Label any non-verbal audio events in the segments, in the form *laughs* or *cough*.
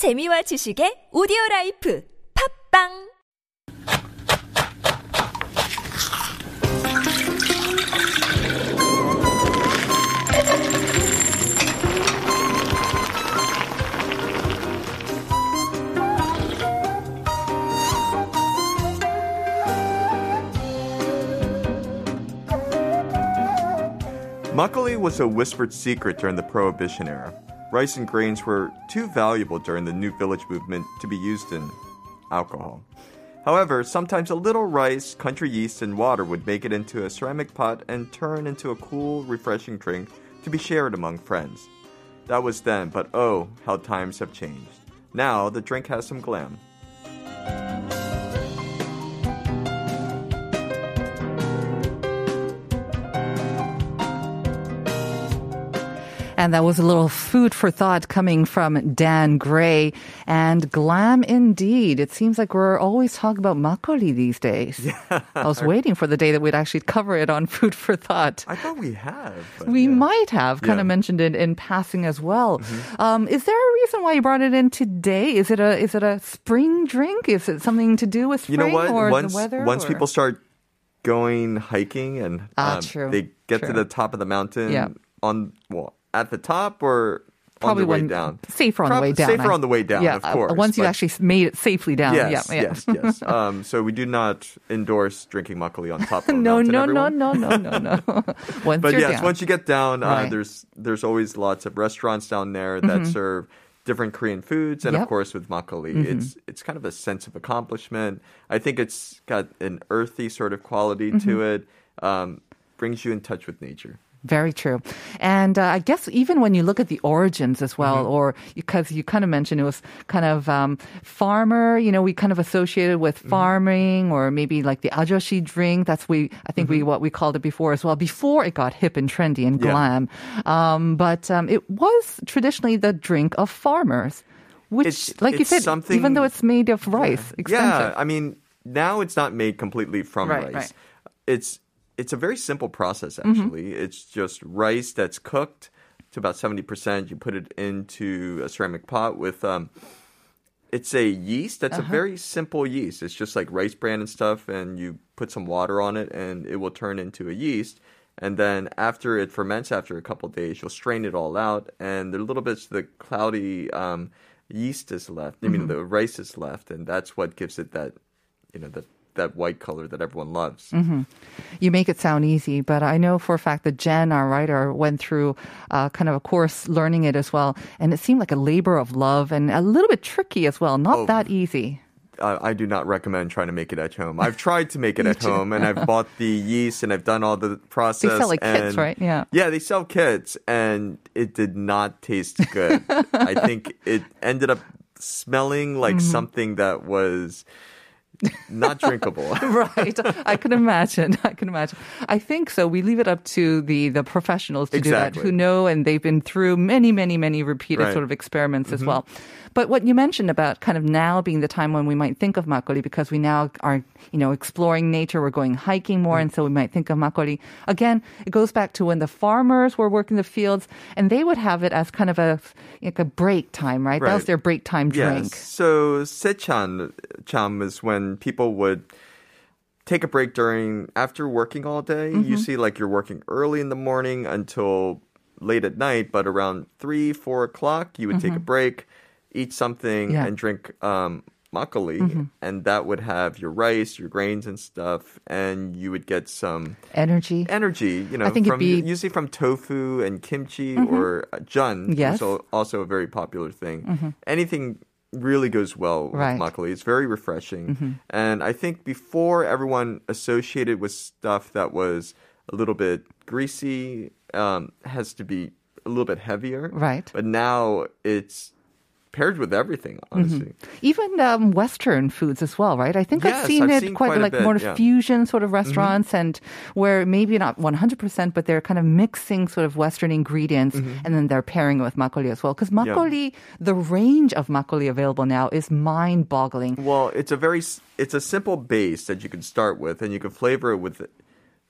재미와 지식의 오디오 라이프 팝빵 Makgeolli was a whispered secret during the Prohibition era. Rice and grains were too valuable during the New Village movement to be used in alcohol. However, sometimes a little rice, country yeast, and water would make it into a ceramic pot and turn into a cool, refreshing drink to be shared among friends. That was then, but oh, how times have changed. Now the drink has some glam. And that was a little food for thought coming from Dan Gray. And glam indeed. It seems like we're always talking about makgeolli these days. *laughs* Yeah. I was waiting for the day that we'd actually cover it on food for thought. I thought we have. We yeah. might have kind Yeah. of mentioned it in passing as well. Um, is there a reason why you brought it in today? Is it a is it a spring drink? Is it something to do with You know what? or once the weather? once or- people start going hiking and Ah, um, true, they get to the top of the mountain Yeah. on well at the top or Probably on the way down. safer on the way down. Safer I- on the way down, yeah, of uh, course. once you actually made it safely down. Yes, yeah, yeah. yes, yes. *laughs* Um, so we do not endorse drinking makgeolli on top of *laughs* no, mountain, no, no, everyone. no, no, no, no. *laughs* once But yes, down. once you get down, uh, Right. there's there's always lots of restaurants down there that serve different Korean foods, and Yep. of course with makgeolli, it's it's kind of a sense of accomplishment. I think it's got an earthy sort of quality to it. Um, brings you in touch with nature. Very true. And uh, I guess even when you look at the origins as well, Mm-hmm. or because you kind of mentioned it was kind of um, farmer, you know, we kind of associated with Mm-hmm. farming or maybe like the ajoshi drink. That's we, I think we, what we called it before as well, before it got hip and trendy and Mm-hmm. Yeah. glam. Um, but um, it was traditionally the drink of farmers. Which, It's- like you said, something- even though it's made of rice, expensive. Yeah, I mean now it's not made completely from Right, rice. right. It's it's a very simple process Mm-hmm. actually. It's just rice that's cooked to about seventy percent. You put it into a ceramic pot with um. It's a yeast that's Uh-huh. a very simple yeast. It's just like rice bran and stuff, and you put some water on it, and it will turn into a yeast. And then after it ferments, after a couple of days, you'll strain it all out, and the little bits of the cloudy um, yeast is left. I mean, Mm-hmm. the rice is left, and that's what gives it that, you know, that that white color that everyone loves. Mm-hmm. You make it sound easy, but I know for a fact that Jen, our writer, went through uh, kind of a course learning it as well, and it seemed like a labor of love and a little bit tricky as well. Not Oh. that easy. I do not recommend trying to make it at home. I've tried to make it *laughs* at home, and I've bought the yeast, and I've done all the process. They sell, like, kits, and- right? Yeah. Yeah, they sell kits, and it did not taste good. *laughs* I think it ended up smelling like Mm-hmm. something that was not drinkable. *laughs* right. I can imagine. I can imagine. I think so. We leave it up to the the professionals to do that who know and they've been through many, many, many repeated Right. Mm-hmm. sort of experiments as well. But what you mentioned about kind of now being the time when we might think of makgeolli because we now are, you know, exploring nature, we're going hiking more, Mm. and so we might think of makgeolli. Again, it goes back to when the farmers were working the fields and they would have it as kind of a like a break time, right? That was their break time drink. Yes. So sechan cham is when people would take a break during after working all day. Mm-hmm. You see, like you're working early in the morning until late at night, but around three, four o'clock, you would take a break, eat something, Mm-hmm. Yeah. Mm-hmm. and drink um, makgeolli, and that would have your rice, your grains, and stuff, and you would get some Energy. energy. You know, I think it'd be- Mm-hmm. usually from tofu and kimchi or uh, jun. Yes. also also a very popular thing. Anything really goes well with Right. Mm-hmm. makgeolli. It's very refreshing, and I think before everyone associated with stuff that was a little bit greasy, um, has to be a little bit heavier. Right. But now it's paired with everything. Honestly, Even um, Western foods as well, right? I think I've seen I've it seen quite, quite like bit, more yeah. Mm-hmm. fusion sort of restaurants, and where maybe not 100%, but they're kind of mixing sort of Western ingredients, Mm-hmm. and then they're pairing it with makgeolli as well. Because makgeolli, the range of makgeolli available now is mind-boggling. Well, it's a very it's a simple base that you can start with, and you can flavor it with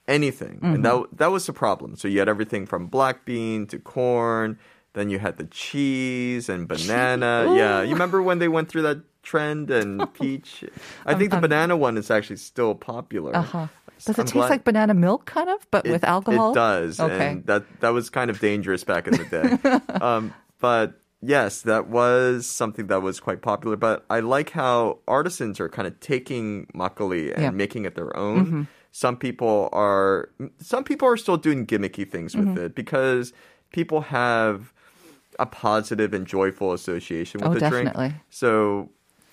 anything. And that that was the problem. So you had everything from black bean to corn Then you had the cheese and banana. Yeah, you remember when they went through that trend and *laughs* peach? I think the banana one is actually still popular. Uh-huh. Does I'm it taste glad- like banana milk, kind of, but with alcohol? It does, Okay. and that that was kind of dangerous back in the day. *laughs* um, but yes, that was something that was quite popular. But I like how artisans are kind of taking makgeolli and Yeah. Mm-hmm. making it their own. Some people are some people are still doing gimmicky things with Mm-hmm. it because people have a positive and joyful association with Oh, the definitely. drink. So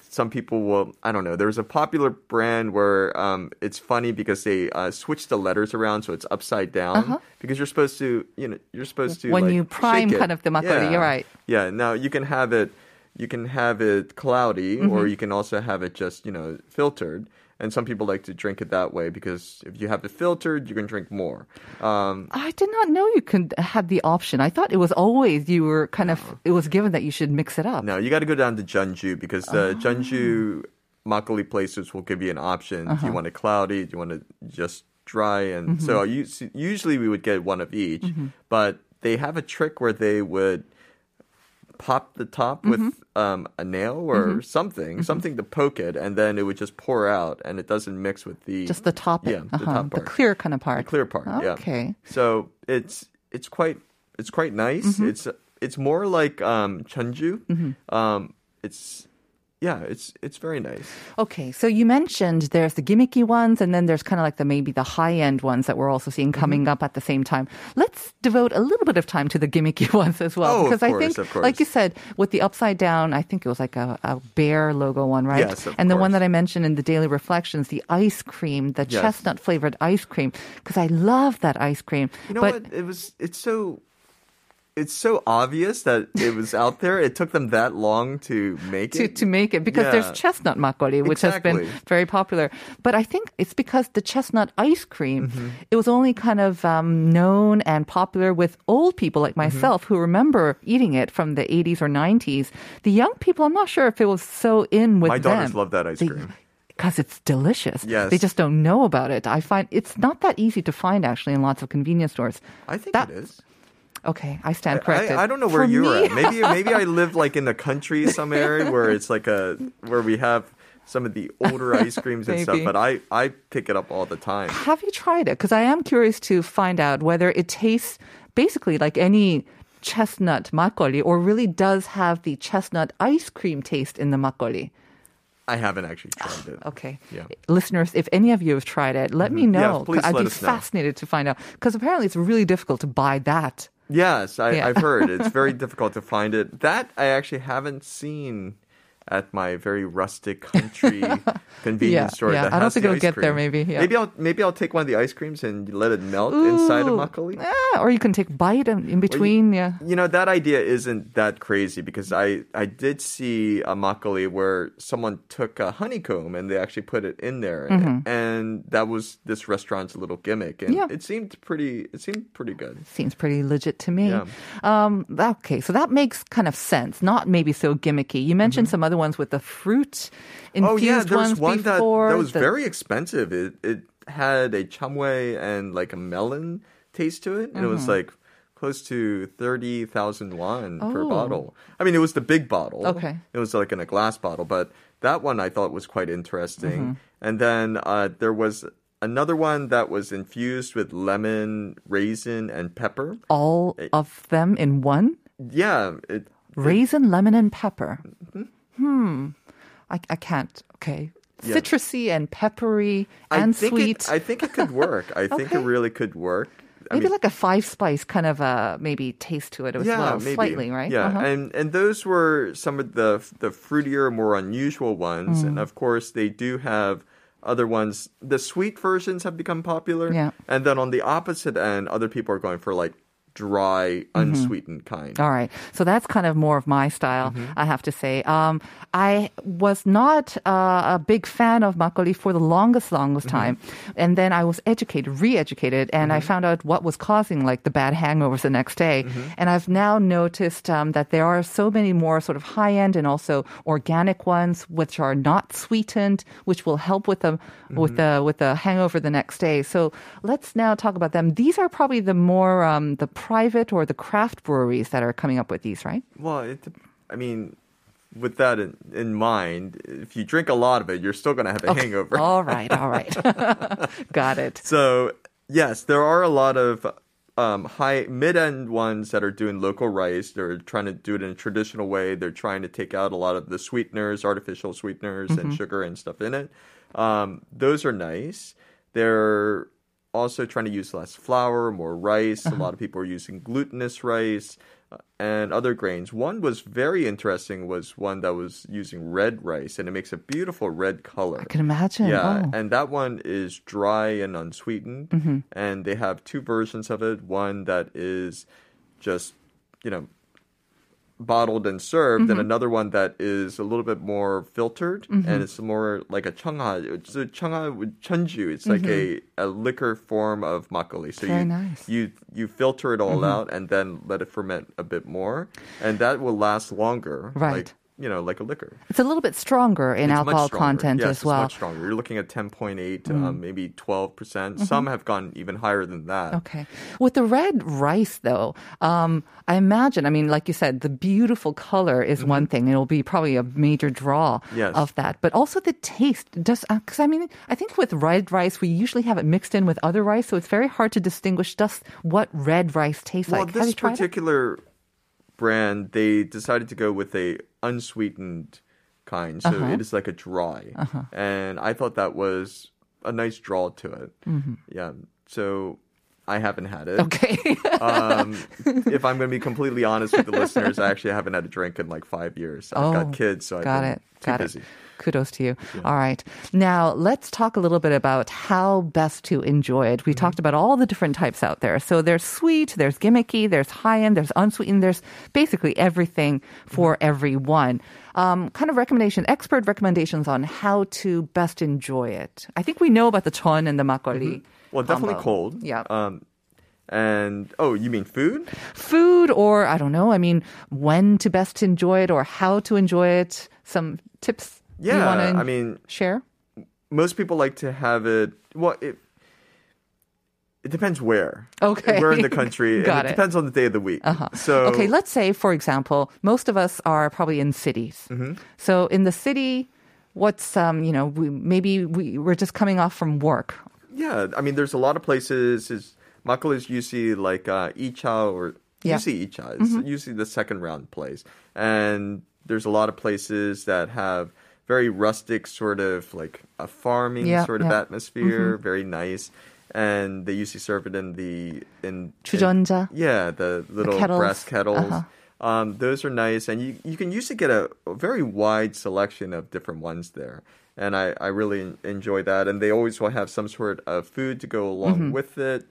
some people will i don't know there's a popular brand where um, it's funny because they uh, switch the letters around so it's upside down because you're supposed to you know you're supposed to Uh-huh. When like, you prime kind of the makgeolli, yeah. you're right. yeah now you can have it you can have it cloudy Mm-hmm. or you can also have it just you know filtered and some people like to drink it that way because if you have it filtered you can drink more um, I did not know you could have the option. I thought it was always you were kind of it was given that you should mix it up. No, you got to go down to Jeonju because the Oh. Jeonju makgeolli places will give you an option. Do Uh-huh. you want it cloudy? Do you want it just dry? And Mm-hmm. so usually we would get one of each, but they have a trick where they would pop the top with Mm-hmm. um, a nail or something, something to poke it, and then it would just pour out, and it doesn't mix with the Just the top, Yeah, the uh-huh, top the clear kind of part, the clear part. Yeah. Okay. So it's it's quite it's quite nice. Mm-hmm. It's it's more like um Chunju. Um, it's yeah, it's it's very nice. Okay, so you mentioned there's the gimmicky ones, and then there's kind of like the maybe the high end ones that we're also seeing Mm-hmm. coming up at the same time. Let's devote a little bit of time to the gimmicky *laughs* ones as well, Oh, because I think, of course. like you said, with the upside down, I think it was like a, a bear logo one, right? Yes, of and the one that I mentioned in the daily reflections, the ice cream, the Yes. chestnut flavored ice cream, because I love that ice cream. You know but what? It was it's so it's so obvious that it was out there. It took them that long to make to, it. to make it because there's chestnut makgeolli, which has been very popular. But I think it's because the chestnut ice cream, Mm-hmm. it was only kind of um, known and popular with old people like Mm-hmm. myself who remember eating it from the 80s or 90s. The young people, I'm not sure if it was so in with My them. daughters love that ice cream. Because it's delicious. Yes. They just don't know about it. I find it's not that easy to find actually in lots of convenience stores. I think That- it is. Okay, I stand I, corrected. I don't know where For me- at. Maybe *laughs* maybe I live like in the country some area where it's like a where we have some of the older ice *laughs* creams and stuff. But I I pick it up all the time. Have you tried it? Because I am curious to find out whether it tastes basically like any chestnut makgeolli or really does have the chestnut ice cream taste in the makgeolli. I haven't actually tried it. *sighs* Okay. Yeah. Listeners, if any of you have tried it, let me mm-hmm. know. Yeah, please I'd let be us know. fascinated to find out. Because apparently it's really difficult to buy that. Yes, I, Yeah. I've heard it's very *laughs* difficult to find it. That I actually haven't seen at my very rustic country *laughs* convenience Yeah, store. yeah. That I don't think it'll get there, maybe, yeah. Maybe I'll maybe I'll take one of the ice creams and let it melt inside of Ooh. makgeolli. Ah, or you can take bite in between. yeah. You know that idea isn't that crazy because I I did see a makgeolli where someone took a honeycomb and they actually put it in there, and that was this restaurant's little gimmick, and Mm-hmm. Yeah. it seemed pretty. It seemed pretty good. Seems pretty legit to me. Yeah. Um, okay, so that makes kind of sense. Not maybe so gimmicky. You mentioned some other ones with the fruit infused Mm-hmm. Oh yeah, there was ones one that, before. that was the- very expensive. It it had a chamoe and like a melon taste to it, and it was like close to thirty thousand won per Oh. bottle. I mean, it was the big bottle. Okay. it was like in a glass bottle, but that one I thought was quite interesting. Mm-hmm. And then uh, there was another one that was infused with lemon, raisin, and pepper. all of them in one. Yeah, it, Raisin, lemon, and pepper. Hmm. I, I can't. Okay. Yeah. Citrusy and peppery and think sweet. It, I think it could work. I *laughs* think Okay. it really could work. I maybe mean- like a five spice kind of a maybe taste to it as well, maybe. slightly, right? Yeah, Uh-huh. and and those were some of the the fruitier, more unusual ones, Mm. and of course they do have other ones. The sweet versions have become popular, Yeah. and then on the opposite end, other people are going for like dry, Mm-hmm. unsweetened kind. All right. So that's kind of more of my style, Mm-hmm. I have to say. Um, I was not uh, a big fan of makgeolli for the longest, longest Mm-hmm. time. And then I was educated, re-educated, and I found out what was causing like the bad hangovers the next day. Mm-hmm. And I've now noticed um, that there are so many more sort of high-end and also organic ones which are not sweetened, which will help with the with Mm-hmm. the with the hangover the next day. So let's now talk about them. These are probably the more um, the private or the craft breweries that are coming up with these, right? Well, it, I mean, with that in, in mind, if you drink a lot of it, you're still going to have a hangover. All right, all right. *laughs* Got it. So yes, there are a lot of um, high mid-end ones that are doing local rice. They're trying to do it in a traditional way. They're trying to take out a lot of the sweeteners, artificial sweeteners, and sugar and stuff in it. Um, those are nice. They're also trying to use less flour, more rice. A lot of people are using glutinous rice uh, and other grains. One was very interesting. Was one that was using red rice, and it makes a beautiful red color. I can imagine. Yeah, Oh. and that one is dry and unsweetened. Mm-hmm. And they have two versions of it. One that is just, you know, bottled and served, Mm-hmm. and another one that is a little bit more filtered, and it's more like a chungha. So a chungha with chunju. It's like a, a liquor form of makgeolli. So Mm-hmm. Very you nice. Mm-hmm. you you filter it all out and then let it ferment a bit more, and that will last longer. Right. Like, you know, like a liquor. It's a little bit stronger in It's alcohol stronger. content yes, as well. Mm. It's much stronger. You're looking at 10.8, um, maybe 12%. percent Some have gone even higher than that. Mm-hmm. Okay. With the red rice, though, um, I imagine, I mean, like you said, the beautiful color is one thing. It'll be probably a major draw Mm-hmm. Yes. of that. But also the taste. Does Because, I mean, I think with red rice, we usually have it mixed in with other rice. So it's very hard to distinguish just what red rice tastes Well, like. have this you tried it? Brand, they decided to go with a unsweetened kind. So Uh-huh. it is like a dry. And I thought that was a nice draw to it. Yeah. So I haven't had it. Mm-hmm. Okay. *laughs* um, if I'm going to be completely honest with the listeners, I actually haven't had a drink in like five years. I've Oh, got kids, so I've got been it. too Got busy. it. Kudos to you. All right. Now, let's talk a little bit about how best to enjoy it. We Mm-hmm. talked about all the different types out there. So there's sweet, there's gimmicky, there's high end, there's unsweetened, there's basically everything for Mm-hmm. everyone. Um, kind of recommendation, expert recommendations on how to best enjoy it. I think we know about the chon and the makgeolli. Well, definitely combo. cold. Yeah. Um, and oh, you mean food? Food, or I don't know, I mean, when to best enjoy it or how to enjoy it. Some tips Yeah, I mean, share? most people like to have it. Well, it it depends where. Okay. Where in the country. Got and it. it depends on the day of the week. Uh-huh. So okay, let's say, for example, most of us are probably in cities. Mm-hmm. So in the city, what's um, you know, we, maybe we, we're just coming off from work. yeah, I mean, there's a lot of places. Is makgeolli is usually like uh, Icha or Yeah. usually Icha. It's usually the second round place, and there's a lot of places that have very rustic sort of like a farming Yeah, sort of yeah. atmosphere, very nice. And they usually serve it in the in in- 주전자. Yeah, the little kettles. brass kettles. Uh-huh. Um, those are nice, and you you can usually get a, a very wide selection of different ones there. And I, I really en- enjoy that. And they always will have some sort of food to go along Mm-hmm. with it.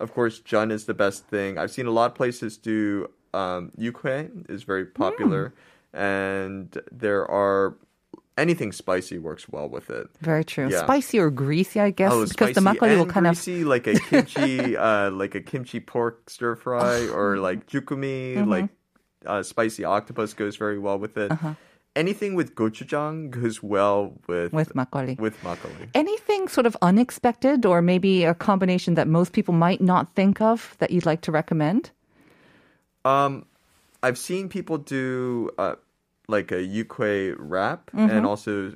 Of course, jun is the best thing. I've seen a lot of places do um, yukue is very popular, Mm. and there are anything spicy works well with it. Very true. Yeah. Spicy or greasy, I guess, Oh, because the spicy makgeolli will kind of greasy, like a kimchi, *laughs* uh, like a kimchi pork stir fry, Oh. or like jjukkumi, Mm-hmm. like uh, spicy octopus goes very well with it. Uh-huh. Anything with gochujang goes well with with makgeolli. with makgeolli. Anything sort of unexpected or maybe a combination that most people might not think of that you'd like to recommend? Um, I've seen people do uh, like a yukue wrap Mm-hmm. and also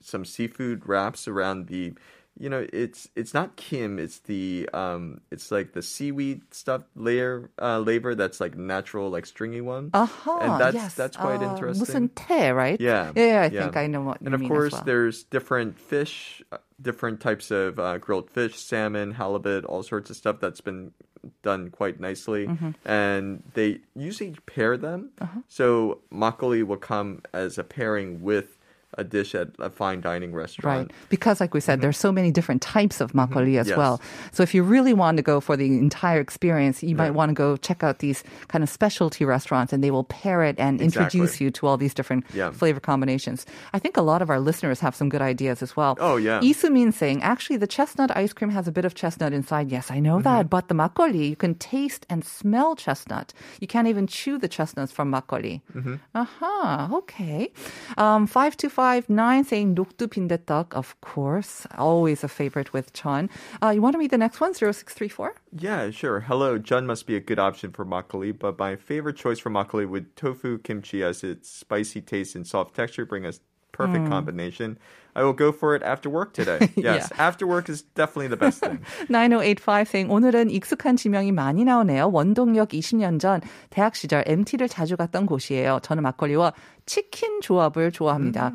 some seafood wraps around the. You know, it's it's not kim. It's the um, it's like the seaweed stuff layer uh, labor that's like natural, like stringy one. Uh-huh, and that's yes. that's quite Uh, interesting. 무슨 태, right? Yeah, Yeah, I yeah. think I know what and you of mean course, as well. there's different fish, uh, different types of uh, grilled fish, salmon, halibut, all sorts of stuff that's been done quite nicely. Mm-hmm. And they usually pair them. Uh-huh. So makgeolli will come as a pairing with a dish at a fine dining restaurant. Right. Because, like we said, there's so many different types of makgeolli as Mm-hmm. Yes. well. So, if you really want to go for the entire experience, you might want to go check out these kind of specialty restaurants and they will pair it and introduce you to all these different Yeah. flavor combinations. I think a lot of our listeners have some good ideas as well. Oh, yeah. Isumin saying, actually, the chestnut ice cream has a bit of chestnut inside. Yes, I know Mm-hmm. that. But the makgeolli, you can taste and smell chestnut. You can't even chew the chestnuts from makgeolli. Mm-hmm. Aha, okay. Um, 525 8259 saying 녹두 빈대떡, of course. Always a favorite with Chun. Uh, you want to read the next one? 0634? Yeah, sure. Hello, Jun must be a good option for makgeolli, but my favorite choice for makgeolli with tofu kimchi as its spicy taste and soft texture bring a perfect combination. I will go for it after work today. *laughs* Yes, after work is definitely the best thing. *laughs* 9085 saying 오늘은 익숙한 지명이 많이 나오네요. 원동역 20년 전 대학 시절 MT를 자주 갔던 곳이에요. 저는 막걸리와 치킨 조합을 좋아합니다.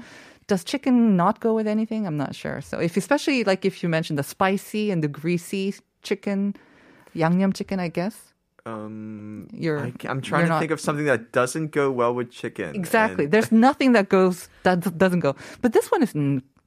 Does chicken not go with anything? I'm not sure. So if especially like if you mentioned the spicy and the greasy chicken, 양념 chicken, I guess. Um, I, am trying to not- think of something that doesn't go well with chicken. Exactly. And- There's nothing that goes that doesn't go. But this one is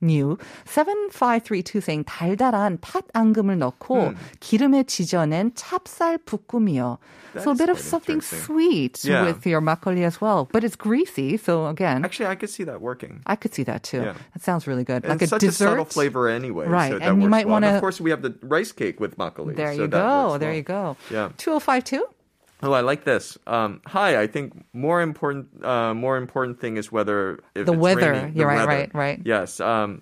new. 7532 saying 달달한 팥 앙금을 넣고 기름에 지져낸 찹쌀 볶음이요. So a That's bit of quite something interesting. sweet Yeah. with your makgeolli as well, but it's greasy. So again, Actually, I could see that working. I could see that too. Yeah. That sounds really good. And like it's a such dessert. a subtle flavor anyway. Right, So that and you works might well. And wanna- of course, we have the rice cake with makgeolli. There so you that go. works There well. you go. Yeah. 2052? Oh, I like this. Um, hi, I think more important, uh, more important thing is whether if The it's weather. Rainy, the You're right, weather. right, right. Yes. Um,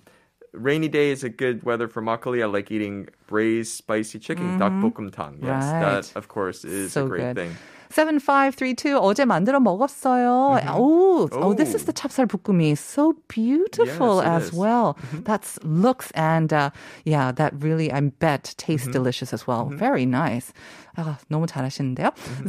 rainy day is a good weather for makgeolli. I like eating braised spicy chicken, dakbokkumtang. Yes, Mm-hmm. Right. that of course is so a great good. thing. 7532 어제 만들어 먹었어요. Oh, oh, this is Oh. the 찹쌀 볶음이. So beautiful Yes, as is. Mm-hmm. well. That's looks and uh, yeah, that really I bet tastes Mm-hmm. delicious as well. Very nice. 아, 너무 잘하시는데요. Mm-hmm.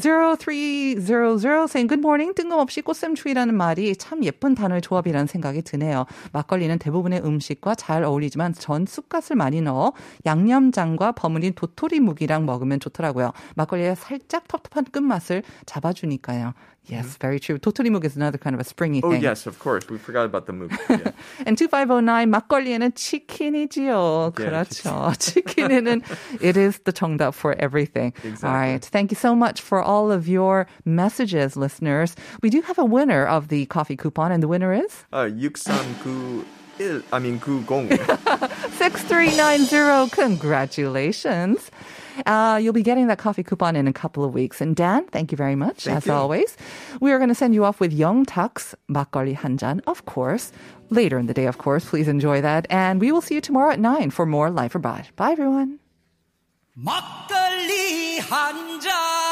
0300 saying good morning. 뜬금없이 꽃샘추위라는 말이 참 예쁜 단어의 조합이라는 생각이 드네요. 막걸리는 대부분의 음식과 잘 어울리지만 전 쑥갓을 많이 넣어 양념장과 버무린 도토리 묵이랑 먹으면 좋더라고요. 막걸리의 살짝 텁텁한 끝맛을 잡아주니까요. Yes, very true. 도토리 묵 is another kind of a springy Oh thing. yes, of course. We forgot about the movie. Yeah. *laughs* And 2509 막걸리에는 치킨이지요. 그렇죠. *laughs* *laughs* 치킨에는 it is the 정답 for everything. Exactly. All right. Thank you so much for all of your messages, listeners. We do have a winner of the coffee coupon, and the winner is uh, 6391, I mean 90. 6390. Congratulations. Uh, you'll be getting that coffee coupon in a couple of weeks. And Dan, thank you very much, thank as you. always. We are going to send you off with Young Tak's Makgeolli Hanjan, of course. Later in the day, of course. Please enjoy that. And we will see you tomorrow at 9 for more Life Abroad. Bye, everyone. 막걸리 한 잔.